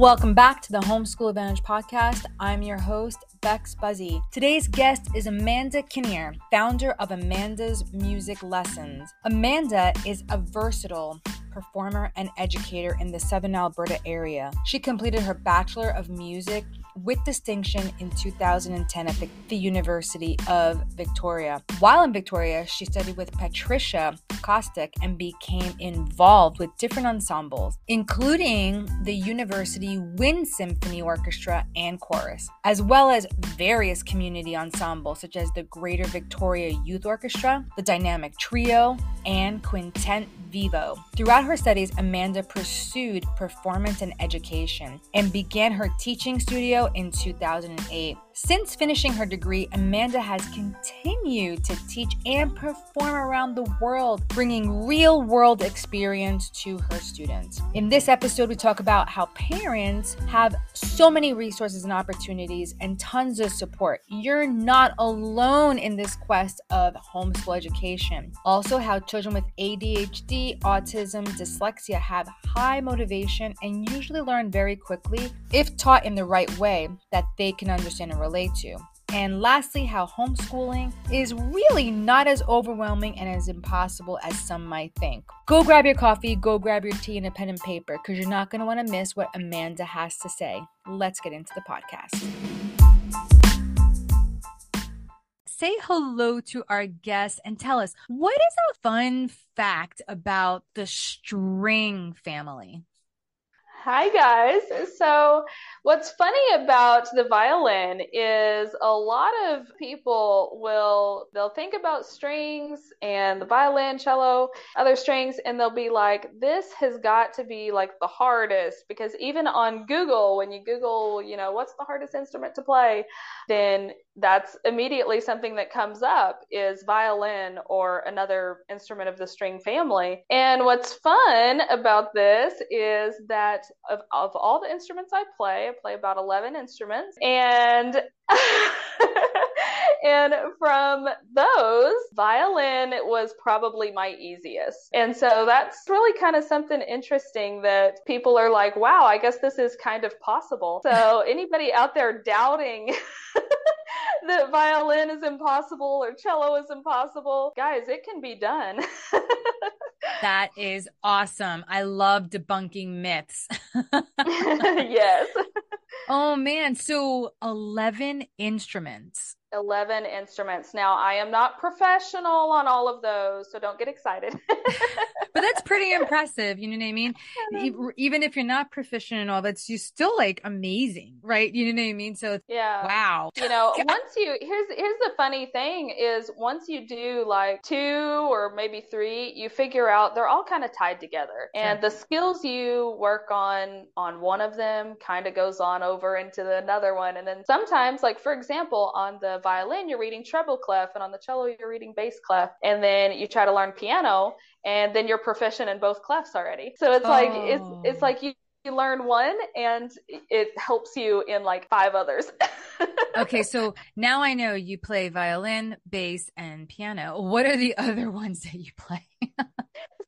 Welcome back to the Homeschool Advantage podcast. I'm your host, Bex Buzzy. Today's guest is Amanda Kinnear, founder of Amanda's Music Lessons. Amanda is a versatile performer and educator in the Southern Alberta area. She completed her Bachelor of Music with distinction in 2010 at the, University of Victoria. While in Victoria, she studied with Patricia Kostek and became involved with different ensembles, including the University Wind Symphony Orchestra and Chorus, as well as various community ensembles such as the Greater Victoria Youth Orchestra, the Dynamic Trio, and Quintet Vivo. Throughout her studies, Amanda pursued performance and education and began her teaching studio in 2008. Since finishing her degree, Amanda has continued to teach and perform around the world, bringing real world experience to her students. In this episode, we talk about how parents have so many resources and opportunities and tons of support. You're not alone in this quest of homeschool education. Also, how children with ADHD, autism, dyslexia have high motivation and usually learn very quickly if taught in the right way that they can understand and relate relate to. And lastly, how homeschooling is really not as overwhelming and as impossible as some might think. Go grab your coffee, go grab your tea and a pen and paper because you're not going to want to miss what Amanda has to say. Let's get into the podcast. Say hello to our guest and tell us what is a fun fact about the string family? Hi, guys. So, what's funny about the violin is a lot of people will they'll think about strings and the violin, cello, other strings and they'll be like this has got to be like the hardest because even on Google when you Google, you know, what's the hardest instrument to play, then that's immediately something that comes up is violin or another instrument of the string family. And what's fun about this is that of, of all the instruments I play, I play about 11 instruments and and from those, violin was probably my easiest. And so that's really kind of something interesting that people are like, wow, I guess this is kind of possible. So anybody out there doubting that violin is impossible or cello is impossible. Guys, it can be done. that is awesome. I love debunking myths. yes. Oh man, so 11 instruments. 11 instruments. Now, I am not professional on all of those, so don't get excited. but that's pretty impressive. You know what I mean? Even if you're not proficient in all that's you're still like amazing, right? You know what I mean? So yeah, wow. You know, once you here's here's the funny thing is once you do like two or maybe three, you figure out they're all kind of tied together, and the skills you work on on one of them kind of goes on over into the another one, and then sometimes, like for example, on the violin, you're reading treble clef, and on the cello, you're reading bass clef. And then you try to learn piano, and then you're proficient in both clefs already. So it's oh. like it's it's oh. like you you learn one and it helps you in like five others. okay, so now I know you play violin, bass, and piano. What are the other ones that you play?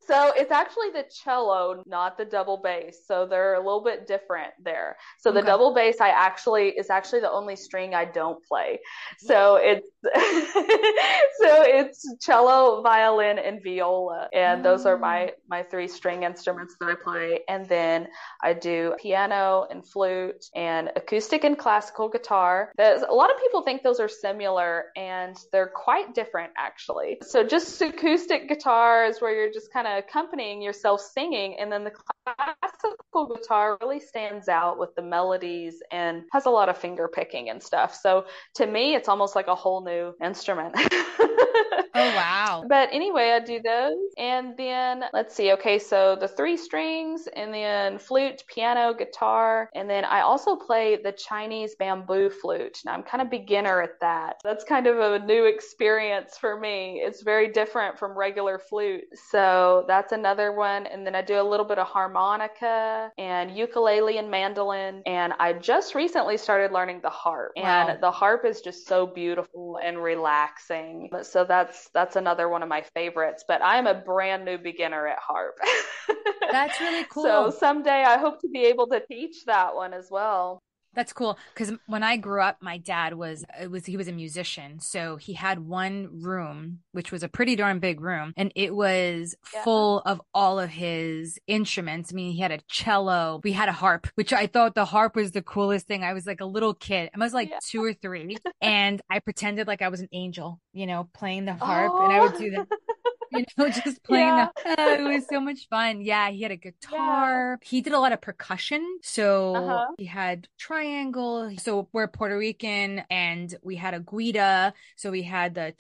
So it's actually the cello, not the double bass. So they're a little bit different there. So the double bass I actually is actually the only string I don't play. So it's so it's cello, violin, and viola. And those are my mm. my three string instruments that I play. And then I do piano and flute and acoustic and classical guitar. There's, a lot of people think those are similar and they're quite different actually. So just acoustic guitar is where you're just kind of accompanying yourself singing and then the classical guitar really stands out with the melodies and has a lot of finger picking and stuff. So to me it's almost like a whole new instrument Oh, wow. But anyway, I do those. And then let's see. Okay, so the three strings, and then flute, piano, guitar. And then I also play the Chinese bamboo flute. Now I'm kind of beginner at that. That's kind of a new experience for me. It's very different from regular flute. So that's another one. And then I do a little bit of harmonica and ukulele and mandolin. And I just recently started learning the harp. Wow. And the harp is just so beautiful and relaxing. So that's that's that's another one of my favorites. But I am a brand new beginner at harp. that's really cool. So someday I hope to be able to teach that one as well. That's cool because when I grew up, my dad was it was he was a musician, so he had one room which was a pretty darn big room, and it was yeah. full of all of his instruments. I mean, he had a cello, we had a harp, which I thought the harp was the coolest thing. I was like a little kid, I was like yeah. two or three, and I pretended like I was an angel, you know, playing the harp, oh. and I would do that. you know, just playing yeah. the. Oh, it was so much fun. Yeah, he had a guitar. Yeah. He did a lot of percussion. So uh-huh. he had triangle. So we're Puerto Rican, and we had a guida. So we had the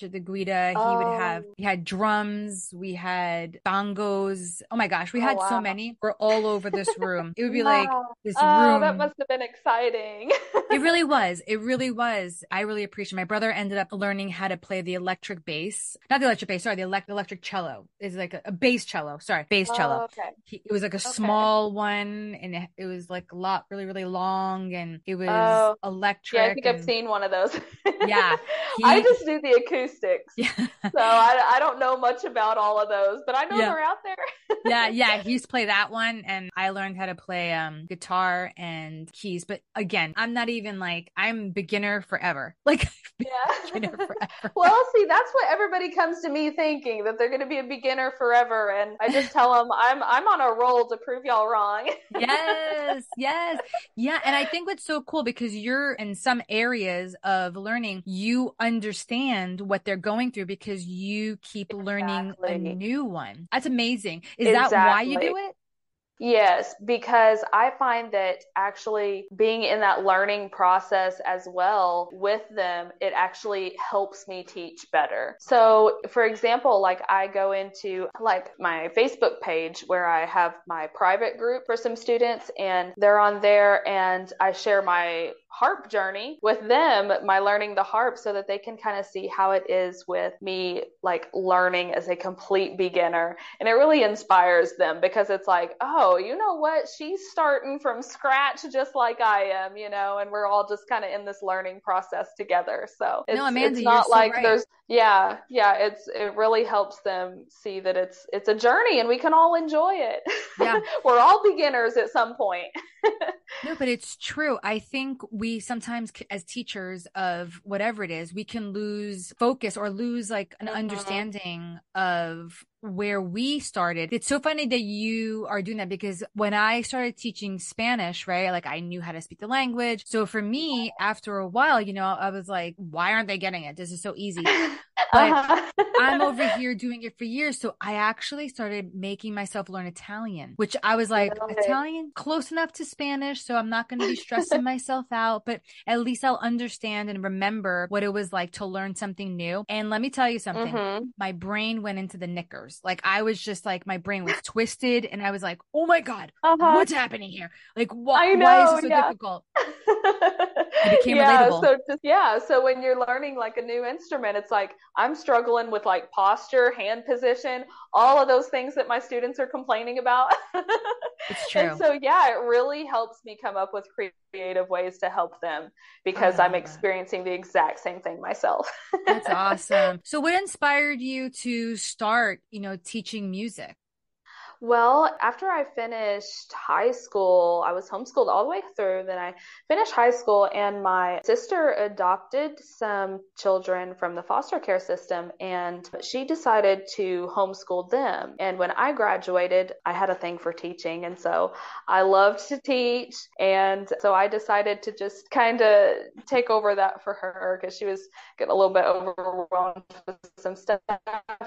the guida. Oh. He would have. Oh. He had drums. We had bongos. Oh my gosh, we oh, had wow. so many. We're all over this room. It would be wow. like this oh, room. That must have been exciting. it really was. It really was. I really appreciate. My brother ended up learning how to play the electric bass, not the electric bass, sorry, the elect- electric cello is like a, a, bass cello. Sorry, bass cello. Oh, okay. He, it was like a okay. small one, and it, it, was like a lot, really, really long, and it was oh. electric. Yeah, I think and... I've seen one of those. yeah, he... I just do the acoustics. Yeah. so I, I don't know much about all of those, but I know yeah. they're out there. yeah, yeah. He used to play that one, and I learned how to play um guitar and keys. But again, I'm not even like I'm beginner forever. Like yeah, beginner forever. well, see, that's what everybody comes to me me thinking that they're going to be a beginner forever and i just tell them i'm i'm on a roll to prove y'all wrong. Yes yes. Yeah and i think what's so cool because you're in some areas of learning you understand what they're going through because you keep exactly. learning a new one. That's amazing. Is exactly. that why you do it Yes, because I find that actually being in that learning process as well with them, it actually helps me teach better. So, for example, like I go into like my Facebook page where I have my private group for some students and they're on there and I share my harp journey with them, my learning the harp, so that they can kind of see how it is with me, like learning as a complete beginner. And it really inspires them because it's like, oh, you know what? She's starting from scratch just like I am, you know, and we're all just kind of in this learning process together. So it's, no, Amanda, it's not like right. there's, yeah, yeah, it's, it really helps them see that it's, it's a journey and we can all enjoy it. Yeah. we're all beginners at some point. no, but it's true. I think we sometimes, as teachers of whatever it is, we can lose focus or lose like an mm-hmm. understanding of where we started. It's so funny that you are doing that because when I started teaching Spanish, right, like I knew how to speak the language. So for me, after a while, you know, I was like, why aren't they getting it? This is so easy. But uh-huh. I'm over here doing it for years. So I actually started making myself learn Italian, which I was like, Italian, close enough to Spanish. So I'm not going to be stressing myself out, but at least I'll understand and remember what it was like to learn something new. And let me tell you something mm-hmm. my brain went into the knickers. Like I was just like, my brain was twisted and I was like, oh my God, uh-huh. what's happening here? Like, wh- why is this so yeah. difficult? it became yeah, relatable. So just, yeah. So when you're learning like a new instrument, it's like I'm struggling with like posture, hand position, all of those things that my students are complaining about. it's true. And so yeah, it really helps me come up with creative ways to help them because oh, I'm experiencing the exact same thing myself. That's awesome. So what inspired you to start, you know, teaching music? Well, after I finished high school, I was homeschooled all the way through. Then I finished high school, and my sister adopted some children from the foster care system, and she decided to homeschool them. And when I graduated, I had a thing for teaching, and so I loved to teach. And so I decided to just kind of take over that for her because she was getting a little bit overwhelmed with some stuff.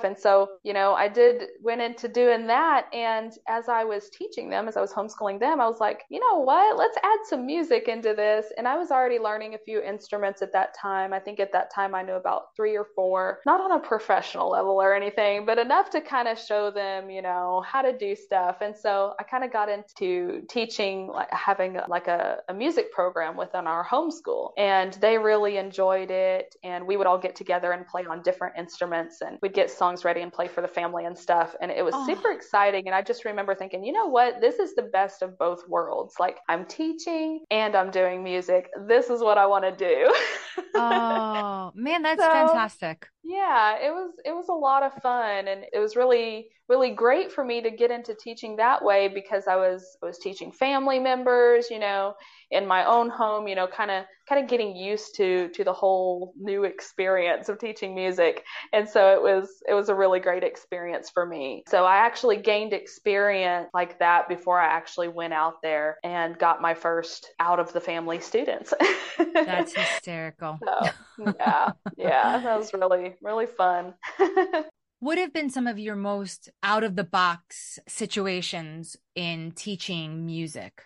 And so, you know, I did went into doing that. And as I was teaching them, as I was homeschooling them, I was like, you know what? Let's add some music into this. And I was already learning a few instruments at that time. I think at that time I knew about three or four, not on a professional level or anything, but enough to kind of show them, you know, how to do stuff. And so I kind of got into teaching, like having like a, a music program within our homeschool. And they really enjoyed it. And we would all get together and play on different instruments and we'd get songs ready and play for the family and stuff. And it was oh. super exciting. And I just remember thinking, you know what? This is the best of both worlds. Like I'm teaching and I'm doing music. This is what I want to do. oh, man, that's so, fantastic. yeah, it was it was a lot of fun and it was really really great for me to get into teaching that way because I was I was teaching family members, you know, in my own home, you know, kind of kind of getting used to to the whole new experience of teaching music. And so it was it was a really great experience for me. So I actually gained experience like that before I actually went out there and got my first out of the family students. That's hysterical. So, yeah. Yeah, that was really really fun. what have been some of your most out of the box situations in teaching music?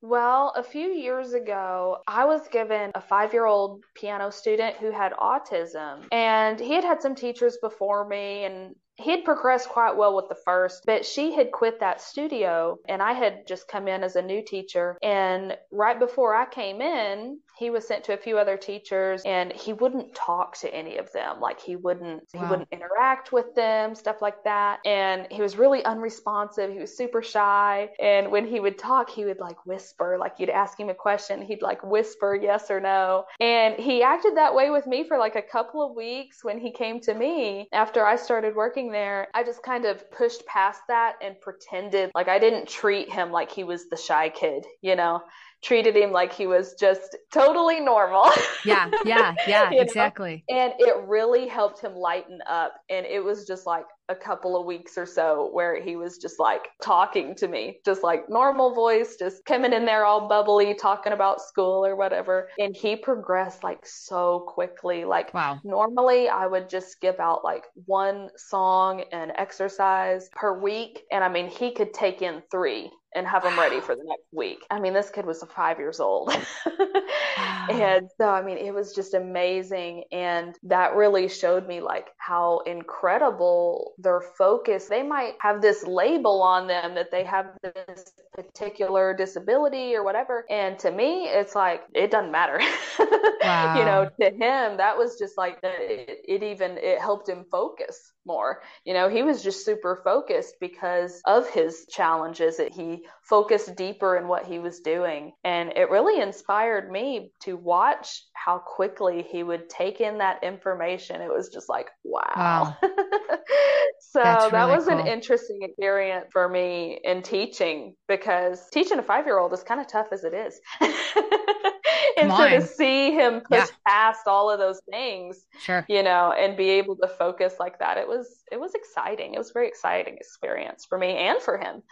Well, a few years ago, I was given a five year old piano student who had autism, and he had had some teachers before me, and he had progressed quite well with the first, but she had quit that studio and I had just come in as a new teacher. And right before I came in, he was sent to a few other teachers and he wouldn't talk to any of them. Like he wouldn't wow. he wouldn't interact with them, stuff like that. And he was really unresponsive. He was super shy. And when he would talk, he would like whisper, like you'd ask him a question, he'd like whisper yes or no. And he acted that way with me for like a couple of weeks when he came to me after I started working there, I just kind of pushed past that and pretended like I didn't treat him like he was the shy kid, you know? Treated him like he was just totally normal. yeah, yeah, yeah, exactly. Know? And it really helped him lighten up. And it was just like a couple of weeks or so where he was just like talking to me, just like normal voice, just coming in there all bubbly, talking about school or whatever. And he progressed like so quickly. Like, wow. normally I would just skip out like one song and exercise per week. And I mean, he could take in three and have them ready for the next week. I mean, this kid was five years old. and so, I mean, it was just amazing. And that really showed me like how incredible their focus, they might have this label on them that they have this particular disability or whatever. And to me, it's like, it doesn't matter. Wow. you know, to him, that was just like, it, it even, it helped him focus more. You know, he was just super focused because of his challenges that he focused deeper in what he was doing. And it really inspired me to watch how quickly he would take in that information. It was just like, wow. wow. so really that was cool. an interesting experience for me in teaching because teaching a five year old is kind of tough as it is. and so to see him push yeah. past all of those things, sure. you know, and be able to focus like that, it was it was exciting. It was a very exciting experience for me and for him.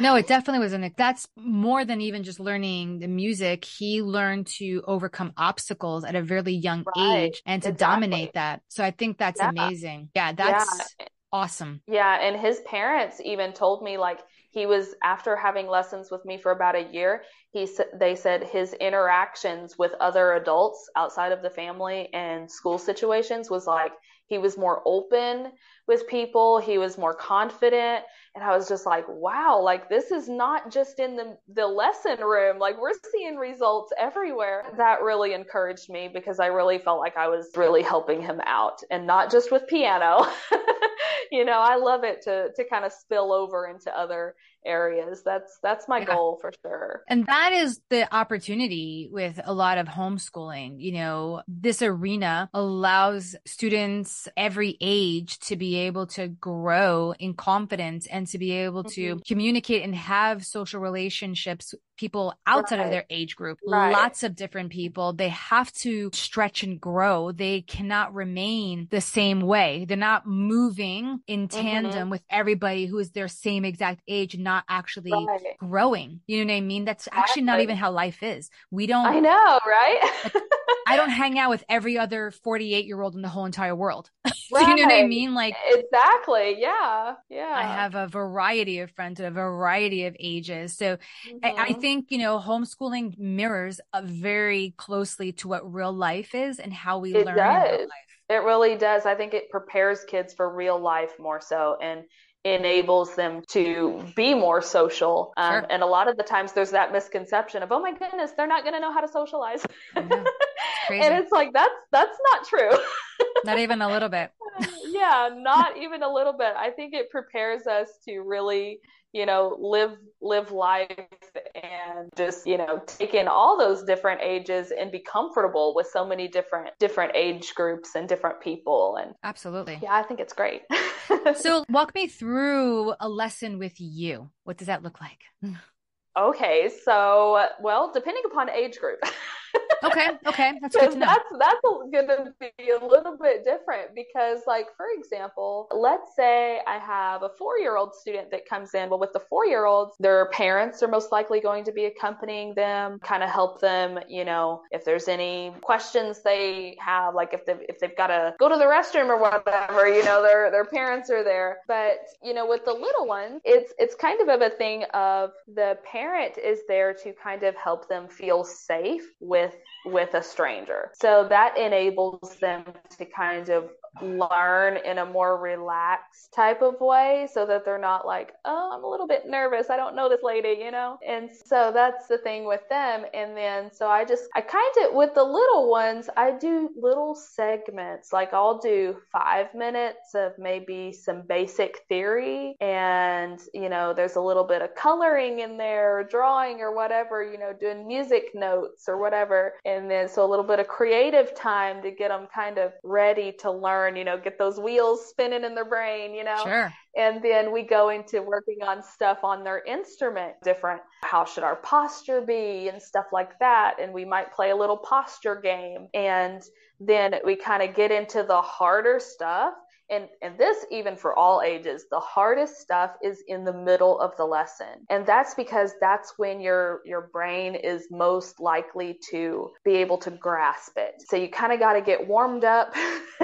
no, it definitely was an that's more than even just learning the music. He learned to overcome obstacles at a really young right. age and to exactly. dominate that. So I think that's yeah. amazing. Yeah, that's yeah. awesome. Yeah, and his parents even told me like he was after having lessons with me for about a year he they said his interactions with other adults outside of the family and school situations was like he was more open with people he was more confident and i was just like wow like this is not just in the the lesson room. Like we're seeing results everywhere. That really encouraged me because i really felt like i was really helping him out and not just with piano you know i love it to to kind of spill over into other areas that's that's my yeah. goal for sure and that is the opportunity with a lot of homeschooling you know this arena allows students every age to be able to grow in confidence and to be able to mm-hmm. communicate and have social relationships people outside right. of their age group, right. lots of different people. They have to stretch and grow. They cannot remain the same way. They're not moving in mm-hmm. tandem mm-hmm. with everybody who is their same exact age, not actually right. growing. You know what I mean? That's exactly. actually not even how life is. We don't. I know, right? like, I don't hang out with every other 48 year old in the whole entire world. You know what I mean? Like exactly. Yeah. Yeah. I have a variety of friends at a variety of ages. So mm-hmm. I, I, mm-hmm. Think, you know, homeschooling mirrors very closely to what real life is and how we it learn does. real life. It really does. I think it prepares kids for real life more so. And enables them to be more social. Um, sure. And a lot of the times there's that misconception of, oh my goodness, they're not going to know how to socialize. and it's like, that's, that's not true. not even a little bit. yeah, not even a little bit. I think it prepares us to really you know, live live life and just you know take in all those different ages and be comfortable with so many different different age groups and different people. And absolutely. yeah i think it's great. So walk me through a lesson with you. What does that look like? Okay so well depending upon age group okay, okay, that's good to know. That's that's going to be a little bit different because, like, for example, let's say I have a four-year-old student that comes in. Well, with the four-year-olds, their parents are most likely going to be accompanying them, kind of help them. You know, if there's any questions they have, like if they if they've got to go to the restroom or whatever, you know, their their parents are there. But you know, with the little ones, it's it's kind of of a thing of the parent is there to kind of help them feel safe with with a stranger. So that enables them to kind of learn in a more relaxed type of way so that they're not like, oh, I'm a little bit nervous. I don't know this lady, you know? And so that's the thing with them. And then, so I just, I kind of, with the little ones, I do little segments. Like I'll do five minutes of maybe some basic theory and, you know, there's a little bit of coloring in there, or drawing or whatever, you know, doing music notes or whatever. And then, so a little bit of creative time to get them kind of ready to learn learn, you know, get those wheels spinning in their brain, you know. Sure. And then we go into working on stuff on their instrument, different how should our posture be and stuff like that. And we might play a little posture game. And then we kind of get into the harder stuff and and this even for all ages the hardest stuff is in the middle of the lesson. And that's because that's when your your brain is most likely to be able to grasp it. So you kind of got to get warmed up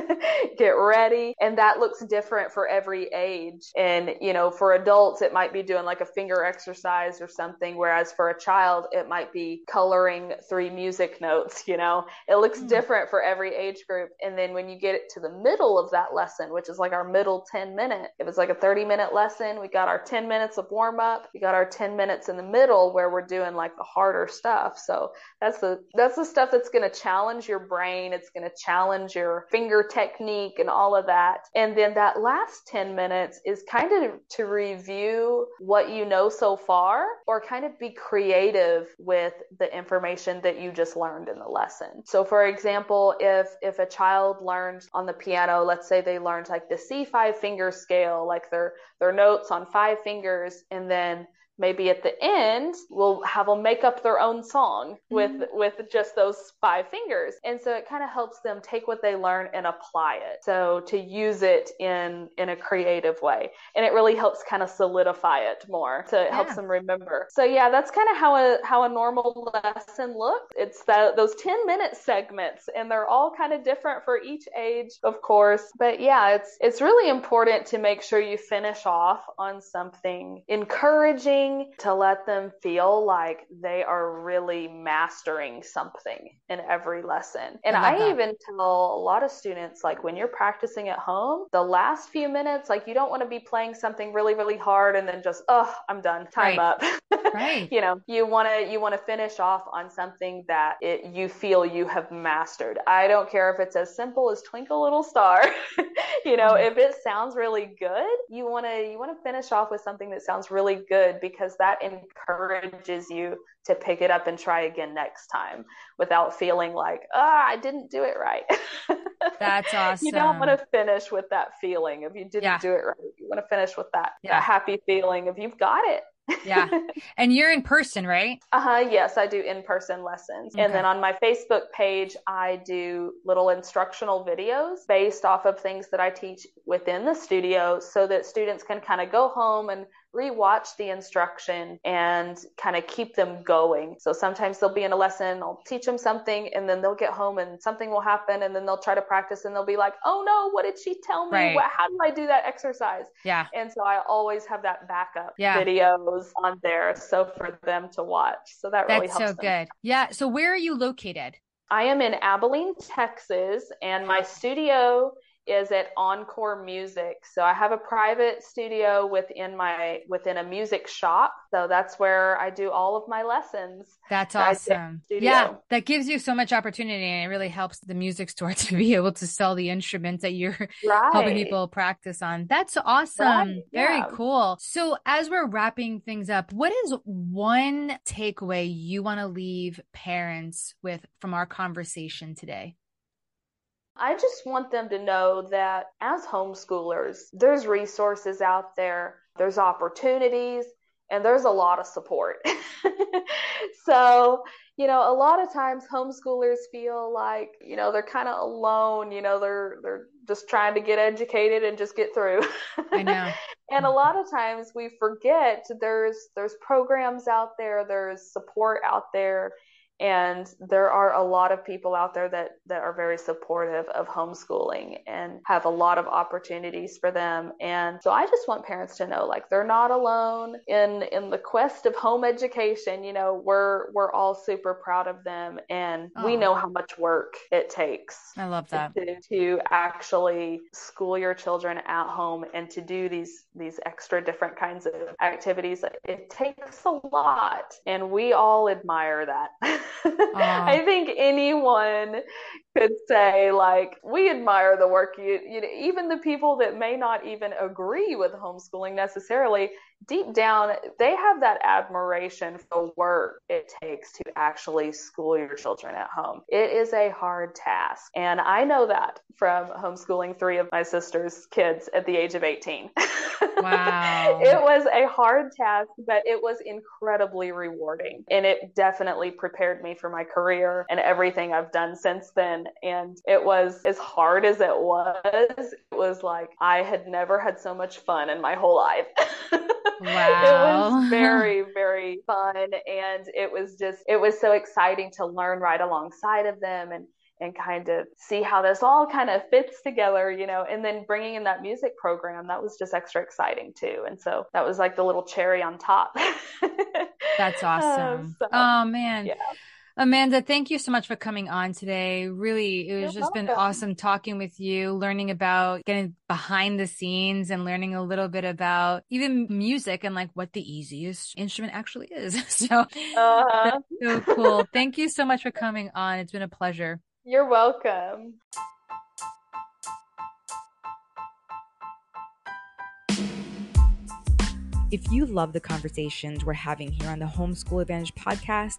get ready and that looks different for every age. And you know for adults it might be doing like a finger exercise or something whereas for a child it might be coloring three music notes you know? It looks mm-hmm. different for every age group. And then when you get it to the middle of that lesson which is like our middle 10 minute. If it's like a 30 minute lesson, we got our 10 minutes of warm up. We got our 10 minutes in the middle where we're doing like the harder stuff. So that's the that's the stuff that's going to challenge your brain. It's going to challenge your finger technique and all of that. And then that last 10 minutes is kind of to review what you know so far or kind of be creative with the information that you just learned in the lesson. So for example, if if a child learned on the piano, let's say they like the C5 finger scale, like their their notes on five fingers, and then maybe at the end we'll have them make up their own song with mm-hmm. with just those five fingers. And so it kind of helps them take what they learn and apply it. So to use it in in a creative way. And it really helps kind of solidify it more so it yeah. helps them remember. So yeah that's kind of how a how a normal lesson looks. It's that those 10 minute segments and they're all kind of different for each age of course. But yeah it's it's really important to make sure you finish off on something encouraging to let them feel like they are really mastering something in every lesson. And I, I even tell a lot of students, like when you're practicing at home, the last few minutes, like you don't want to be playing something really, really hard and then just, oh, I'm done, time right. up. right. You know, you want to you want to finish off on something that it, you feel you have mastered. I don't care if it's as simple as Twinkle Little Star. you know, mm-hmm. if it sounds really good, you want to you want to finish off with something that sounds really good because because that encourages you to pick it up and try again next time without feeling like, ah, oh, I didn't do it right. That's awesome. you don't want to finish with that feeling if you didn't yeah. do it right. You want to finish with that, yeah. that happy feeling if you've got it. yeah. And you're in person, right? Uh huh. Yes, I do in person lessons. Okay. And then on my Facebook page, I do little instructional videos based off of things that I teach within the studio so that students can kind of go home and rewatch the instruction and kind of keep them going. So sometimes they'll be in a lesson, I'll teach them something, and then they'll get home and something will happen, and then they'll try to practice and they'll be like, oh no, what did she tell me? Right. What, how do I do that exercise? Yeah. And so I always have that backup yeah. videos on there. So for them to watch. So that really That's helps. so them. good. Yeah. So where are you located? I am in Abilene, Texas, and my studio is at Encore Music. So I have a private studio within my within a music shop. So that's where I do all of my lessons. That's awesome. Yeah, that gives you so much opportunity and it really helps the music store to be able to sell the instruments that you're right. helping people practice on. That's awesome. Right. Very yeah. cool. So as we're wrapping things up, what is one takeaway you want to leave parents with from our conversation today? I just want them to know that as homeschoolers, there's resources out there, there's opportunities, and there's a lot of support. so, you know, a lot of times homeschoolers feel like, you know, they're kind of alone, you know, they're they're just trying to get educated and just get through. I know. and a lot of times we forget there's there's programs out there, there's support out there and there are a lot of people out there that that are very supportive of homeschooling and have a lot of opportunities for them. And so i just want parents to know like they're not alone in in the quest of home education. You know we're we're all super proud of them and oh. we know how much work it takes i love that. to, to actually school your children at home and to do these these extra different kinds of activities. It takes a lot and we all admire that I think anyone could say like we admire the work you you know even the people that may not even agree with homeschooling necessarily deep down they have that admiration for the work it takes to actually school your children at home. It is a hard task. And i know that from homeschooling three of my sister's kids at the age of 18 wow. It was a hard task but it was incredibly rewarding. And it definitely prepared me for my career and everything i've done since then and it was as hard as it was, it was like I had never had so much fun in my whole life. Wow. it was very, very fun. And it was just, it was so exciting to learn right alongside of them and, and kind of see how this all kind of fits together, you know, and then bringing in that music program, that was just extra exciting too. And so that was like the little cherry on top. That's oh, awesome. so, oh man. Yeah. Amanda, thank you so much for coming on today. Really, it was You're just welcome. been awesome talking with you, learning about getting behind the scenes and learning a little bit about even music and like what the easiest instrument actually is. So, uh-huh. so cool. thank you so much for coming on. It's been a pleasure. You're welcome. If you love the conversations we're having here on the Homeschool Advantage podcast,